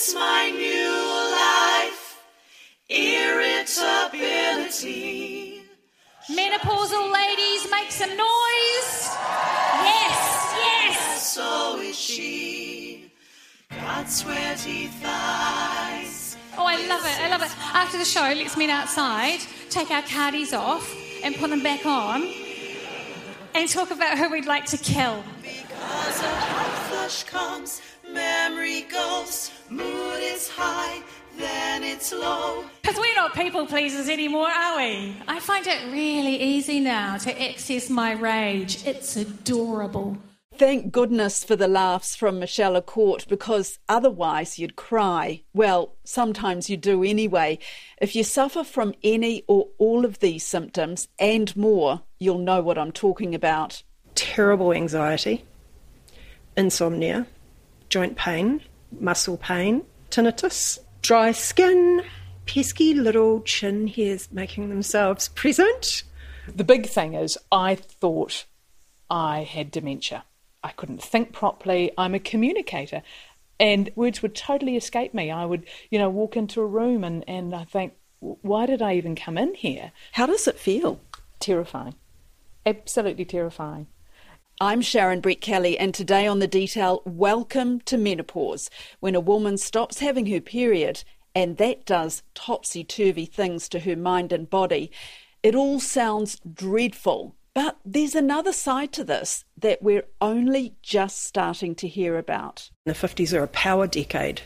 It's my new life. Irritability. Menopausal ladies, make some noise. Yes, yes. So is she. Got sweaty thighs. Oh, I love it. I love it. After the show, let's meet outside, take our cardies off, and put them back on, and talk about who we'd like to kill. Because a hot flush comes, memory goes, mood is high, then it's low. Because we're not people pleasers anymore, are we? I find it really easy now to access my rage. It's adorable. Thank goodness for the laughs from Michele A'Court because otherwise you'd cry. Well, sometimes you do anyway. If you suffer from any or all of these symptoms and more, you'll know what I'm talking about. terrible anxiety, insomnia, joint pain, muscle pain, tinnitus, dry skin, pesky little chin hairs making themselves present. The big thing is, I thought I had dementia. I couldn't think properly. I'm a communicator. And words would totally escape me. I would, you know, walk into a room and, and I think, why did I even come in here? How does it feel? Terrifying. Absolutely terrifying. I'm Sharon Brettkelly, and today on The Detail, welcome to menopause, when a woman stops having her period, and that does topsy turvy things to her mind and body. It all sounds dreadful, but there's another side to this that we're only just starting to hear about. The 50s are a power decade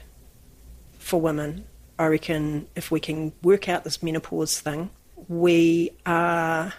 for women. I reckon if we can work out this menopause thing, we are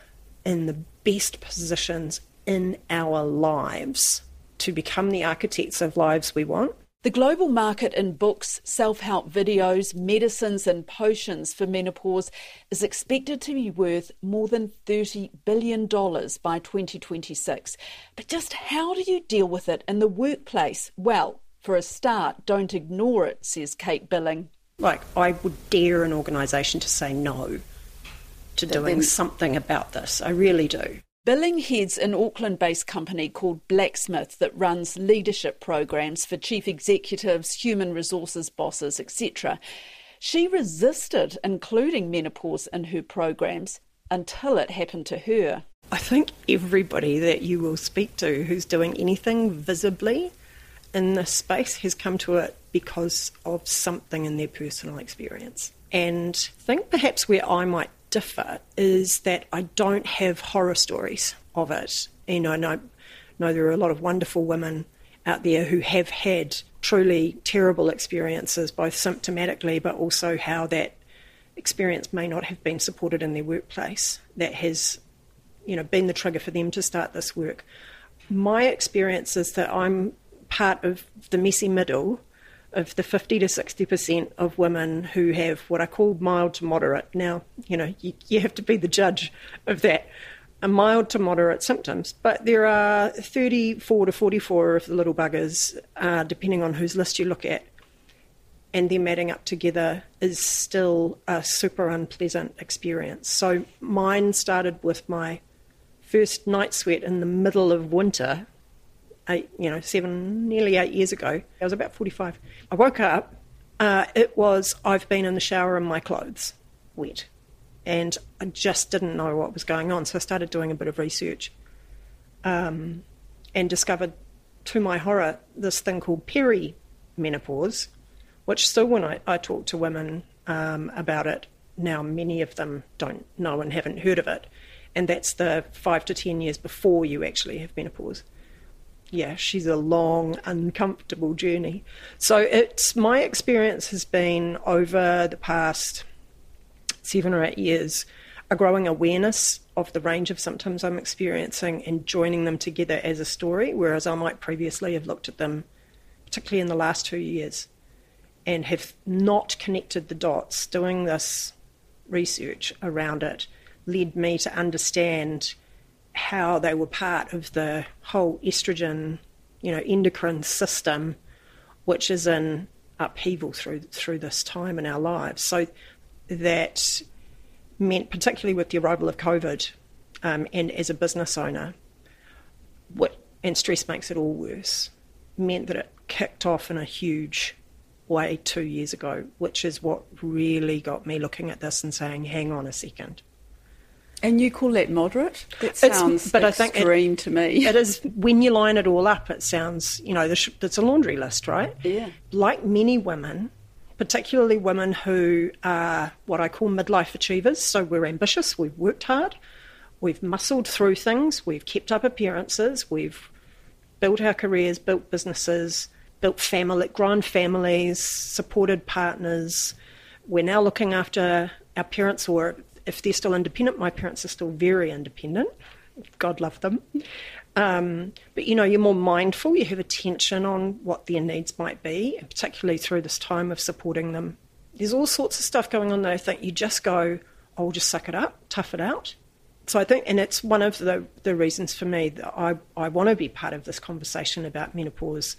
in the best positions in our lives to become the architects of lives we want. The global market in books, self help videos, medicines, and potions for menopause is expected to be worth more than $30 billion by 2026. But just how do you deal with it in the workplace? Well, for a start, don't ignore it, says Kate Billing. Like, I would dare an organisation to say no to doing something about this. I really do. Billing heads an Auckland based company called Blacksmith that runs leadership programs for chief executives, human resources bosses, etc. She resisted including menopause in her programs until it happened to her. I think everybody that you will speak to who's doing anything visibly in this space has come to it because of something in their personal experience. And I think perhaps where I might differ is that I don't have horror stories of it. You know, I know, know there are a lot of wonderful women out there who have had truly terrible experiences, both symptomatically but also how that experience may not have been supported in their workplace. That has you know, been the trigger for them to start this work. My experience is that I'm part of the messy middle of the 50 to 60% of women who have what I call mild to moderate. Now, you know, you, you have to be the judge of that. A mild to moderate symptoms, but there are 34 to 44 of the little buggers, uh, depending on whose list you look at, and them adding up together is still a super unpleasant experience. So mine started with my first night sweat in the middle of winter, eight, you know, seven, nearly eight years ago. I was about 45. I woke up. Uh, it was, I've been in the shower and my clothes, wet. And I just didn't know what was going on. So I started doing a bit of research um, and discovered, to my horror, this thing called perimenopause, which still, when I, I talk to women um, about it, now many of them don't know and haven't heard of it. And that's the five to ten years before you actually have menopause. Yeah, she's a long, uncomfortable journey. So it's my experience has been over the past seven or eight years a growing awareness of the range of symptoms I'm experiencing and joining them together as a story, whereas I might previously have looked at them, particularly in the last two years, and have not connected the dots. Doing this research around it led me to understand how they were part of the whole estrogen, you know, endocrine system, which is in upheaval through through this time in our lives. So that meant, particularly with the arrival of COVID, um, and as a business owner, what and stress makes it all worse, meant that it kicked off in a huge way two years ago, which is what really got me looking at this and saying, hang on a second. And you call that moderate? That It's- sounds but I think it- extreme to me. It is, when you line it all up, it sounds, you know, there's it's a laundry list, right? Yeah. Like many women, particularly women who are what I call midlife achievers, so we're ambitious, we've worked hard, we've muscled through things, we've kept up appearances, we've built our careers, built businesses, built family, grown families, supported partners. We're now looking after our parents, or if they're still independent, my parents are still very independent. God love them. Um, but you know, you're more mindful, you have attention on what their needs might be, particularly through this time of supporting them. There's all sorts of stuff going on there that I think you just go, I'll just suck it up, tough it out. So I think, and it's one of the, the reasons for me that I, I want to be part of this conversation about menopause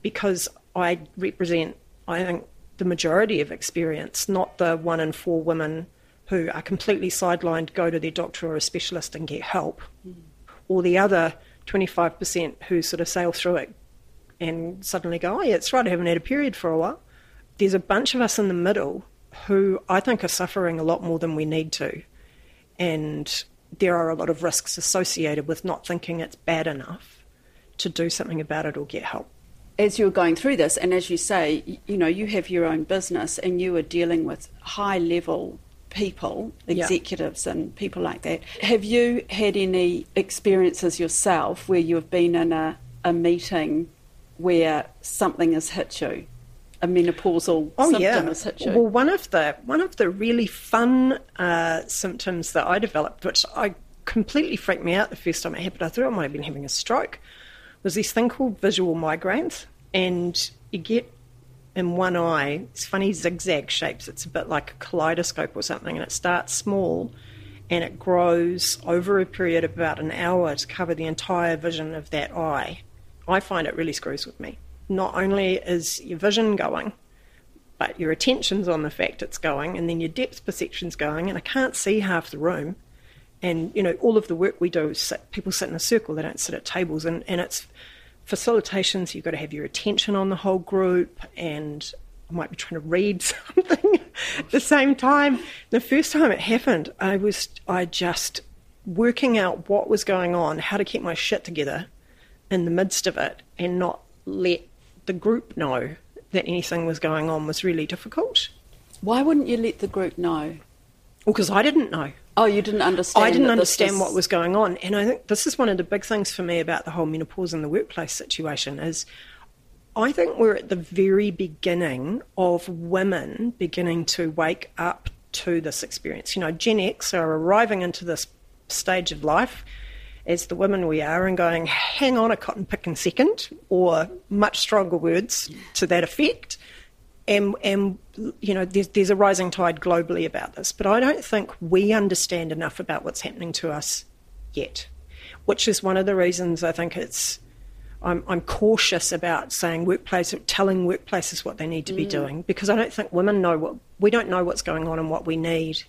because I represent, I think, the majority of experience, not the one in four women who are completely sidelined, go to their doctor or a specialist and get help, or the other 25% who sort of sail through it and suddenly go, oh, yeah, it's right, I haven't had a period for a while. There's a bunch of us in the middle who I think are suffering a lot more than we need to. And there are a lot of risks associated with not thinking it's bad enough to do something about it or get help. as you're going through this, and as you say, you know, you have your own business and you are dealing with high level people, Yeah. executives, and people like that. Have you had any experiences yourself where you've been in a, a meeting where something has hit you? A menopausal symptom has hit you? Oh, Well, one of the one of the really fun uh, symptoms that I developed, which I completely freaked me out the first time it happened, I thought I might have been having a stroke, was this thing called visual migraines, and you get in one eye it's funny zigzag shapes. It's a bit like a kaleidoscope or something, and it starts small. And it grows over a period of about an hour to cover the entire vision of that eye. I find it really screws with me. Not only is your vision going, but your attention's on the fact it's going, and then your depth perception's going, and I can't see half the room. And you know, all of the work we do is sit, people sit in a circle; they don't sit at tables, and and it's facilitation. So you've got to have your attention on the whole group, and I might be trying to read something at the same time. The first time it happened, I was I just working out what was going on, how to keep my shit together in the midst of it, and not let the group know that anything was going on was really difficult. Why wouldn't you let the group know? Well, because I didn't know. Oh, you didn't understand. I didn't understand what was going on, and I think this is one of the big things for me about the whole menopause in the workplace situation is I think we're at the very beginning of women beginning to wake up to this experience. You know, Gen X are arriving into this stage of life as the women we are and going, hang on a cotton picking second, or much stronger words to that effect. And, and you know, there's, there's a rising tide globally about this, but I don't think we understand enough about what's happening to us yet, which is one of the reasons I think it's I'm, I'm cautious about saying workplace, telling workplaces what they need to be mm. doing because I don't think women know what we don't know what's going on and what we need.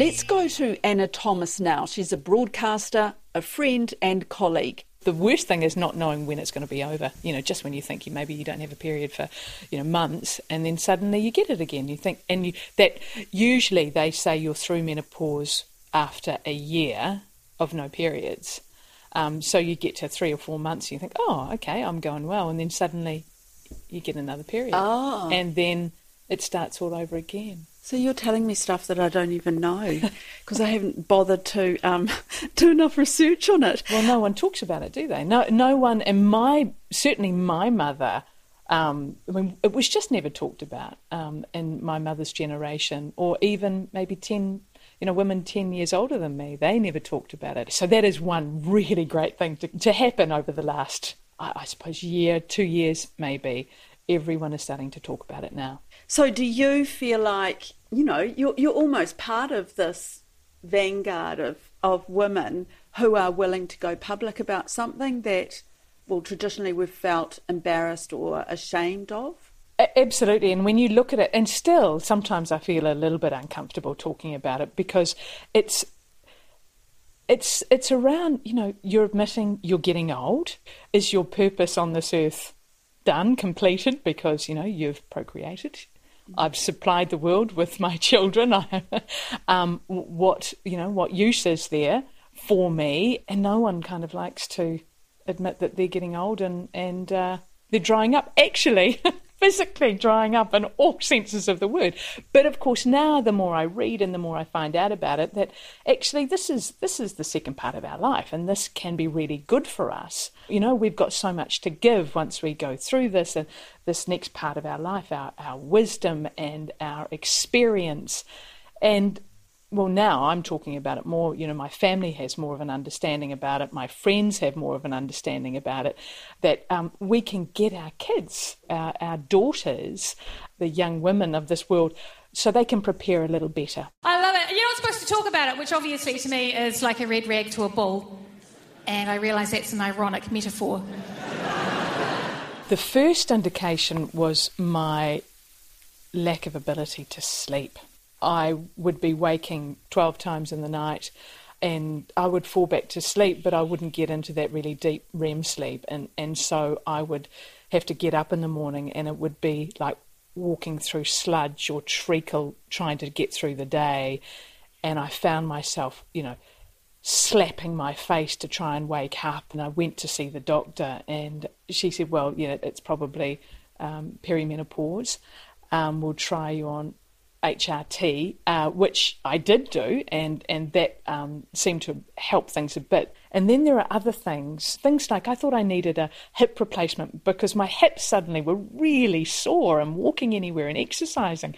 Let's go to Anna Thomas now. She's a broadcaster, a friend, and colleague. The worst thing is not knowing when it's going to be over. You know, just when you think you maybe you don't have a period for, you know, months, and then suddenly you get it again. You think, and you, that usually they say you're through menopause after a year of no periods. Um, so you get to three or four months, and you think, oh, okay, I'm going well, and then suddenly you get another period, Oh. and then it starts all over again. So you're telling me stuff that I don't even know because I haven't bothered to um, do enough research on it. Well, no one talks about it, do they? No, no one. And my certainly my mother. Um, I mean, it was just never talked about um, in my mother's generation, or even maybe ten, you know, women ten years older than me. They never talked about it. So that is one really great thing to, to happen over the last, I, I suppose, year, two years, maybe. Everyone is starting to talk about it now. So do you feel like you know you're you're almost part of this vanguard of of women who are willing to go public about something that well traditionally we've felt embarrassed or ashamed of? Absolutely. And when you look at it, and still sometimes I feel a little bit uncomfortable talking about it because it's it's it's around you know you're admitting you're getting old is your purpose on this earth done completed because you know you've procreated i've supplied the world with my children. Um, what you know what use is there for me? And no one kind of likes to admit that they're getting old and and uh, they're drying up. Actually physically drying up in all senses of the word. But of course, now the more I read and the more I find out about it, that actually this is this is the second part of our life, and this can be really good for us. You know, we've got so much to give once we go through this and this next part of our life, our our wisdom and our experience. And well, now I'm talking about it more. You know, my family has more of an understanding about it. My friends have more of an understanding about it. That um, we can get our kids, our, our daughters, the young women of this world, so they can prepare a little better. I love it. You're not supposed to talk about it, which obviously to me is like a red rag to a bull. And I realise that's an ironic metaphor. The first indication was my lack of ability to sleep. I would be waking 12 times in the night and I would fall back to sleep, but I wouldn't get into that really deep REM sleep. And, and so I would have to get up in the morning and it would be like walking through sludge or treacle trying to get through the day. And I found myself, you know, slapping my face to try and wake up. And I went to see the doctor, and she said, Well, yeah, it's probably um, perimenopause. Um, we'll try you on HRT, uh, which I did do, and and that um, seemed to help things a bit. And then there are other things, things like I thought I needed a hip replacement because my hips suddenly were really sore and walking anywhere and exercising.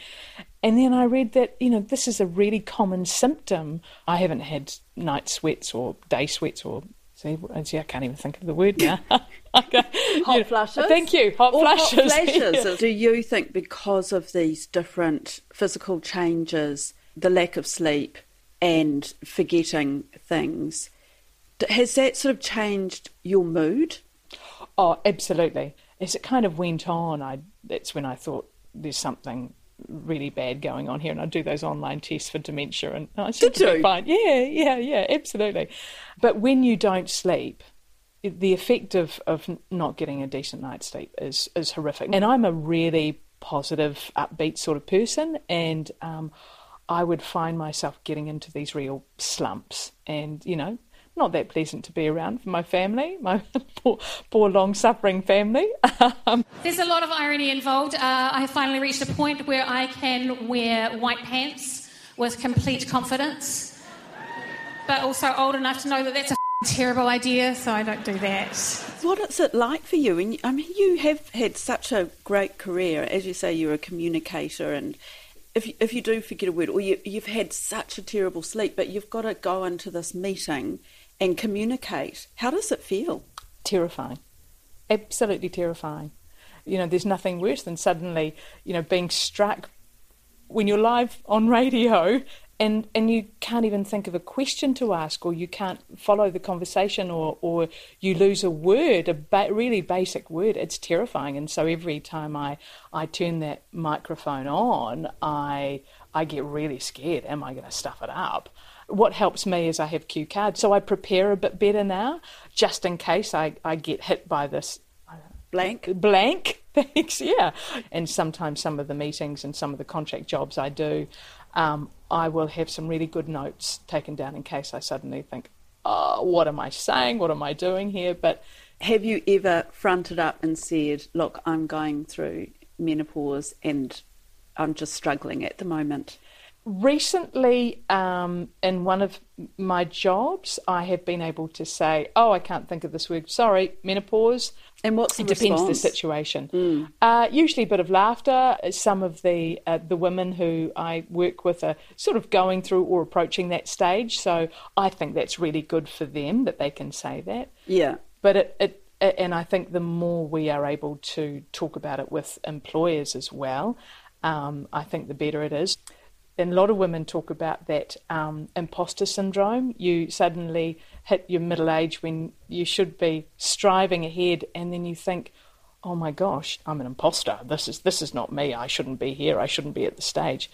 And then I read that you know this is a really common symptom. I haven't had night sweats or day sweats or See, see, I can't even think of the word now. hot flushes. Thank you. Hot or flushes. Hot flashes. Do you think because of these different physical changes, the lack of sleep, and forgetting things, has that sort of changed your mood? Oh, absolutely. As it kind of went on, I that's when I thought there's something really bad going on here, and I do those online tests for dementia, and I seem Did to be fine. Yeah, yeah, yeah, absolutely. But when you don't sleep, the effect of, of not getting a decent night's sleep is is horrific. And I'm a really positive, upbeat sort of person, and um, I would find myself getting into these real slumps, and you know, not that pleasant to be around for my family, my poor, poor long suffering family. Um, There's a lot of irony involved. Uh, I finally reached a point where I can wear white pants with complete confidence, but also old enough to know that that's a terrible idea, so I don't do that. What is it like for you? And I mean, you have had such a great career, as you say, you're a communicator, and if if you do forget a word, or you, you've had such a terrible sleep, but you've got to go into this meeting and communicate. How does it feel? terrifying, absolutely terrifying. You know, there's nothing worse than suddenly, you know, being struck when you're live on radio and and you can't even think of a question to ask or you can't follow the conversation or or you lose a word a ba- really basic word. It's terrifying. And so every time i i turn that microphone on i i get really scared. Am i going to stuff it up? What helps me is i have cue cards. So i prepare a bit better now just in case i i get hit by this Blank. blank thanks yeah. And sometimes some of the meetings and some of the contract jobs i do um, i will have some really good notes taken down in case i suddenly think oh what am i saying? What am i doing here? But Have you ever fronted up and said, "Look, I'm going through menopause and I'm just struggling at the moment"? recently um, in one of my jobs i have been able to say oh i can't think of this word. Sorry menopause And what's the it depends the response? situation. Uh, usually, a bit of laughter. Some of the uh, the women who I work with are sort of going through or approaching that stage, so I think that's really good for them that they can say that. Yeah. But it, it and I think the more we are able to talk about it with employers as well, um, I think the better it is. And a lot of women talk about that um, imposter syndrome. You suddenly hit your middle age when you should be striving ahead, and then you think, oh my gosh, I'm an imposter. This is this is not me. I shouldn't be here. I shouldn't be at the stage.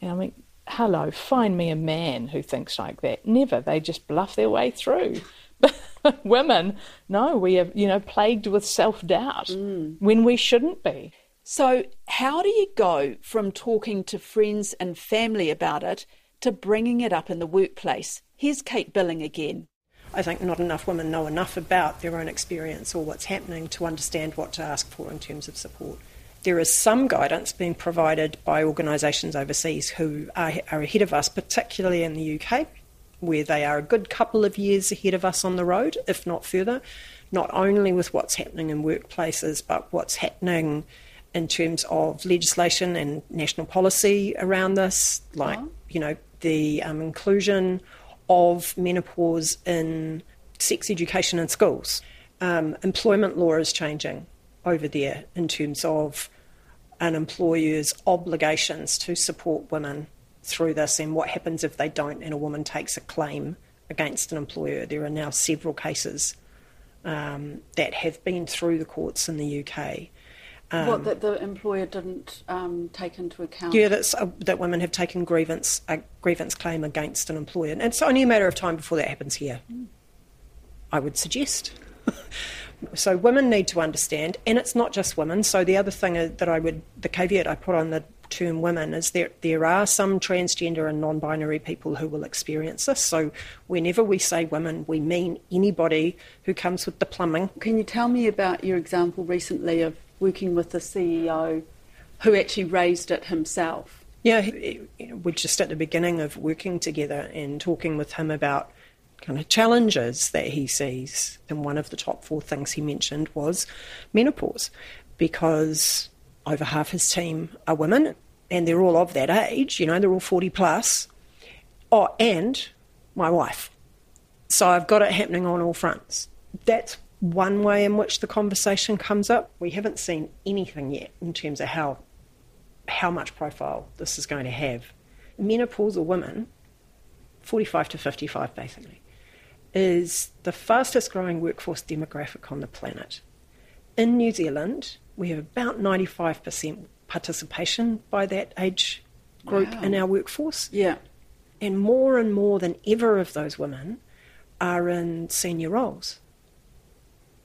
And I mean, hello, find me a man who thinks like that. Never. They just bluff their way through. Women, no, we are, you know, plagued with self doubt mm. when we shouldn't be. So, how do you go from talking to friends and family about it to bringing it up in the workplace? Here's Kate Billing again. I think not enough women know enough about their own experience or what's happening to understand what to ask for in terms of support. There is some guidance being provided by organisations overseas who are, ahead of us, particularly in the UK, where they are a good couple of years ahead of us on the road, if not further, not only with what's happening in workplaces, but what's happening in terms of legislation and national policy around this, like, oh. you know, the um, inclusion of menopause in sex education in schools. Um, employment law is changing over there in terms of an employer's obligations to support women through this and what happens if they don't and a woman takes a claim against an employer. There are now several cases um, that have been through the courts in the UK. Um, what that the employer didn't um, take into account? Yeah, that's, uh, that women have taken grievance a grievance claim against an employer, and it's only a matter of time before that happens here. Mm. I would suggest. so women need to understand, and it's not just women. So the other thing that I would, the caveat I put on the term women is that there are some transgender and non-binary people who will experience this. So whenever we say women, we mean anybody who comes with the plumbing. Can you tell me about your example recently of working with the CEO who actually raised it himself. Yeah, we're just at the beginning of working together and talking with him about kind of challenges that he sees. And one of the top four things he mentioned was menopause, because over half his team are women and they're all of that age, you know, they're all 40 plus. Oh, and my wife. So I've got it happening on all fronts. That's one way in which the conversation comes up. We haven't seen anything yet in terms of how how much profile this is going to have. Menopausal women, 45 to 55 basically, is the fastest growing workforce demographic on the planet. In New Zealand, we have about 95% participation by that age group wow. in our workforce. Yeah. And more and more than ever of those women are in senior roles.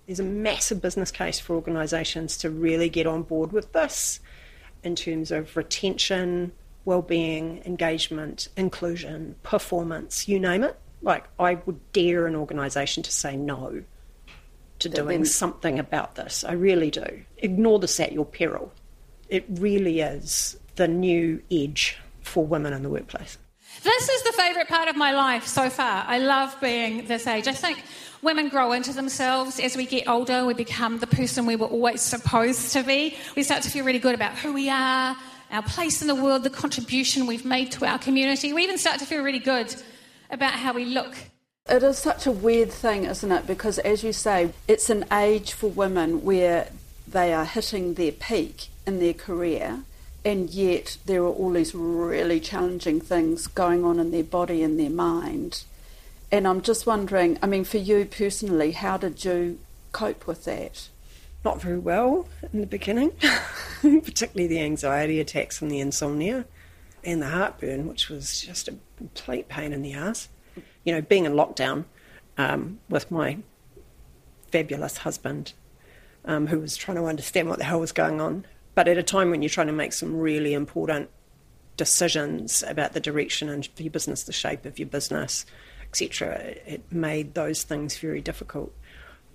There's a massive business case for organisations to really get on board with this in terms of retention, well-being, engagement, inclusion, performance, you name it. Like I would dare an organisation to say no to doing something about this. I really do. Ignore this at your peril. It really is the new edge for women in the workplace. This is the favourite part of my life so far. I love being this age. I think women grow into themselves as we get older. We become the person we were always supposed to be. We start to feel really good about who we are, our place in the world, the contribution we've made to our community. We even start to feel really good about how we look. It is such a weird thing, isn't it? Because, as you say, it's an age for women where they are hitting their peak in their career, and yet there are all these really challenging things going on in their body and their mind. And I'm just wondering, I mean, for you personally, how did you cope with that? Not very well in the beginning, particularly the anxiety attacks and the insomnia and the heartburn, which was just a complete pain in the ass. You know, being in lockdown um, with my fabulous husband, um, who was trying to understand what the hell was going on, but at a time when you're trying to make some really important decisions about the direction and your business, the shape of your business, etc., it made those things very difficult.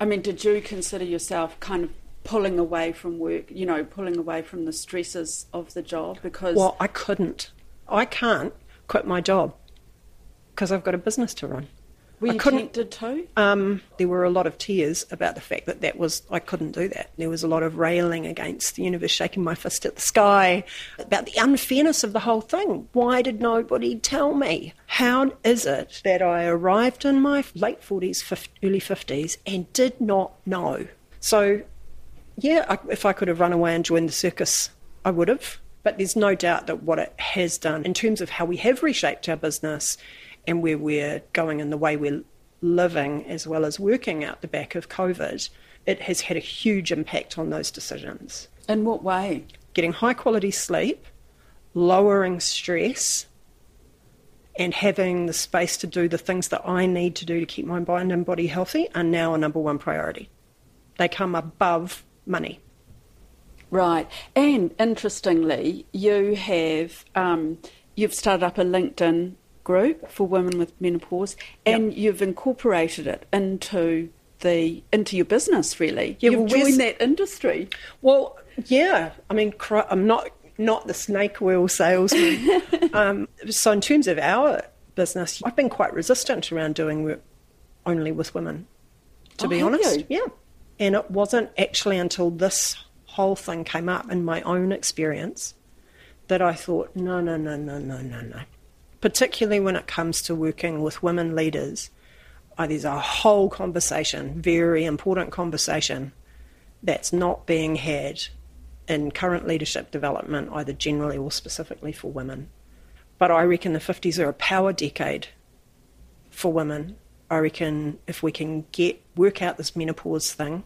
I mean, did you consider yourself kind of pulling away from work, you know, pulling away from the stresses of the job? Because. Well, I couldn't. I can't quit my job because I've got a business to run. Were you tempted to? Um, there were a lot of tears about the fact that that was I couldn't do that. There was a lot of railing against the universe, shaking my fist at the sky about the unfairness of the whole thing. Why did nobody tell me? How is it that I arrived in my late forties, early fifties, and did not know? So, yeah, I, if I could have run away and joined the circus, I would have. But there's no doubt that what it has done in terms of how we have reshaped our business and where we're going and the way we're living as well as working out the back of COVID it has had a huge impact on those decisions. In what way? Getting high quality sleep, lowering stress, and having the space to do the things that I need to do to keep my mind and body healthy are now a number one priority. They come above money. Right. And interestingly, you have um, you've started up a LinkedIn group for women with menopause, and Yep. you've incorporated it into the into your business. Really, Yeah, you've well, joined that industry. Well, yeah. I mean, I'm not not the snake oil salesman. um, so, in terms of our business, I've been quite resistant around doing work only with women. To Oh, be honest, you? yeah. And it wasn't actually until this whole thing came up in my own experience that I thought, no, no, no, no, no, no, no. Particularly when it comes to working with women leaders, uh, there's a whole conversation, very important conversation, that's not being had in current leadership development, either generally or specifically for women. But I reckon the 50s are a power decade for women. I reckon if we can get work out this menopause thing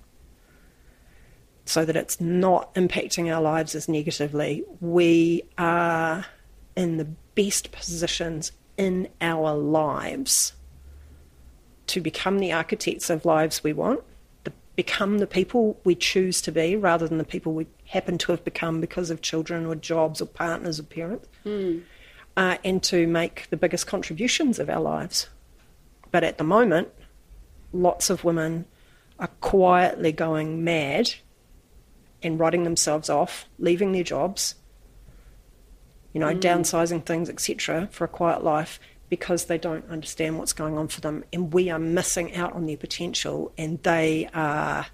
so that it's not impacting our lives as negatively, we are in the best positions in our lives to become the architects of lives we want, to become the people we choose to be rather than the people we happen to have become because of children or jobs or partners or parents, uh, and to make the biggest contributions of our lives. But at the moment, lots of women are quietly going mad and writing themselves off, leaving their jobs, you know, downsizing things, etc., for a quiet life because they don't understand what's going on for them. And we are missing out on their potential and they are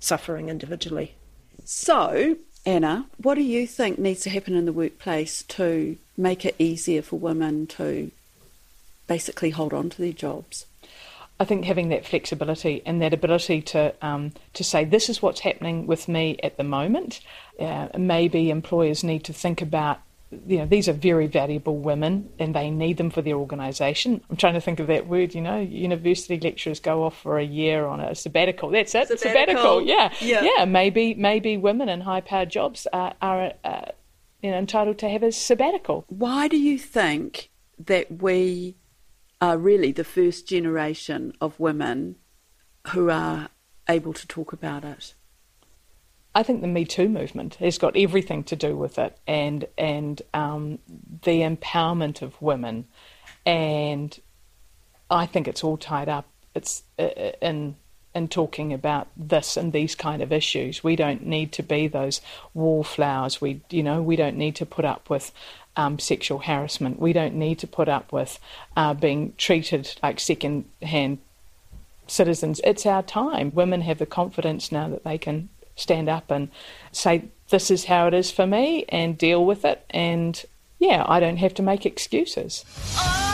suffering individually. So, Anna, what do you think needs to happen in the workplace to make it easier for women to basically hold on to their jobs? I think having that flexibility and that ability to um, to say this is what's happening with me at the moment. Uh, maybe employers need to think about. You know, these are very valuable women, and they need them for their organisation. I'm trying to think of that word. You know, university lecturers go off for a year on a sabbatical. That's it, Sabbatical. Yeah, Yeah. yeah. Maybe maybe women in high-powered jobs are, are uh, you know entitled to have a sabbatical. Why do you think that we are really the first generation of women who are able to talk about it? I think the Me Too movement has got everything to do with it, and and um, the empowerment of women, and I think it's all tied up. It's uh, in in talking about this and these kind of issues. We don't need to be those wallflowers. We you know we don't need to put up with. Um, sexual harassment. We don't need to put up with uh, being treated like second-hand citizens. It's our time. Women have the confidence now that they can stand up and say, This is how it is for me, and deal with it. And yeah, I don't have to make excuses. Oh,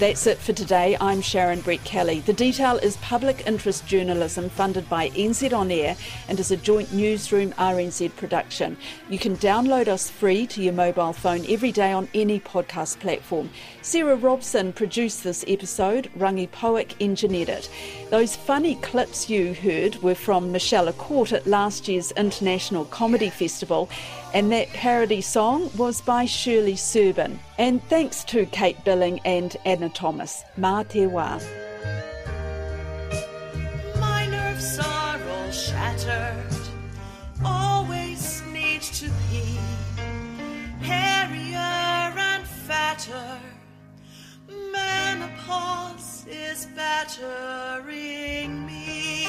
That's it for today. I'm Sharon Brettkelly. The Detail is public interest journalism funded by NZ On Air and is a joint newsroom RNZ production. You can download us free to your mobile phone every day on any podcast platform. Sarah Robson produced this episode, Rangi Powick engineered it. Those funny clips you heard were from Michelle Court at last year's International Comedy Festival, and that parody song was by Shirley Serban. And thanks to Kate Billing and Anna Thomas. Ma te wa. My nerves are all shattered, always need to be hairier and fatter. Menopause is battering me.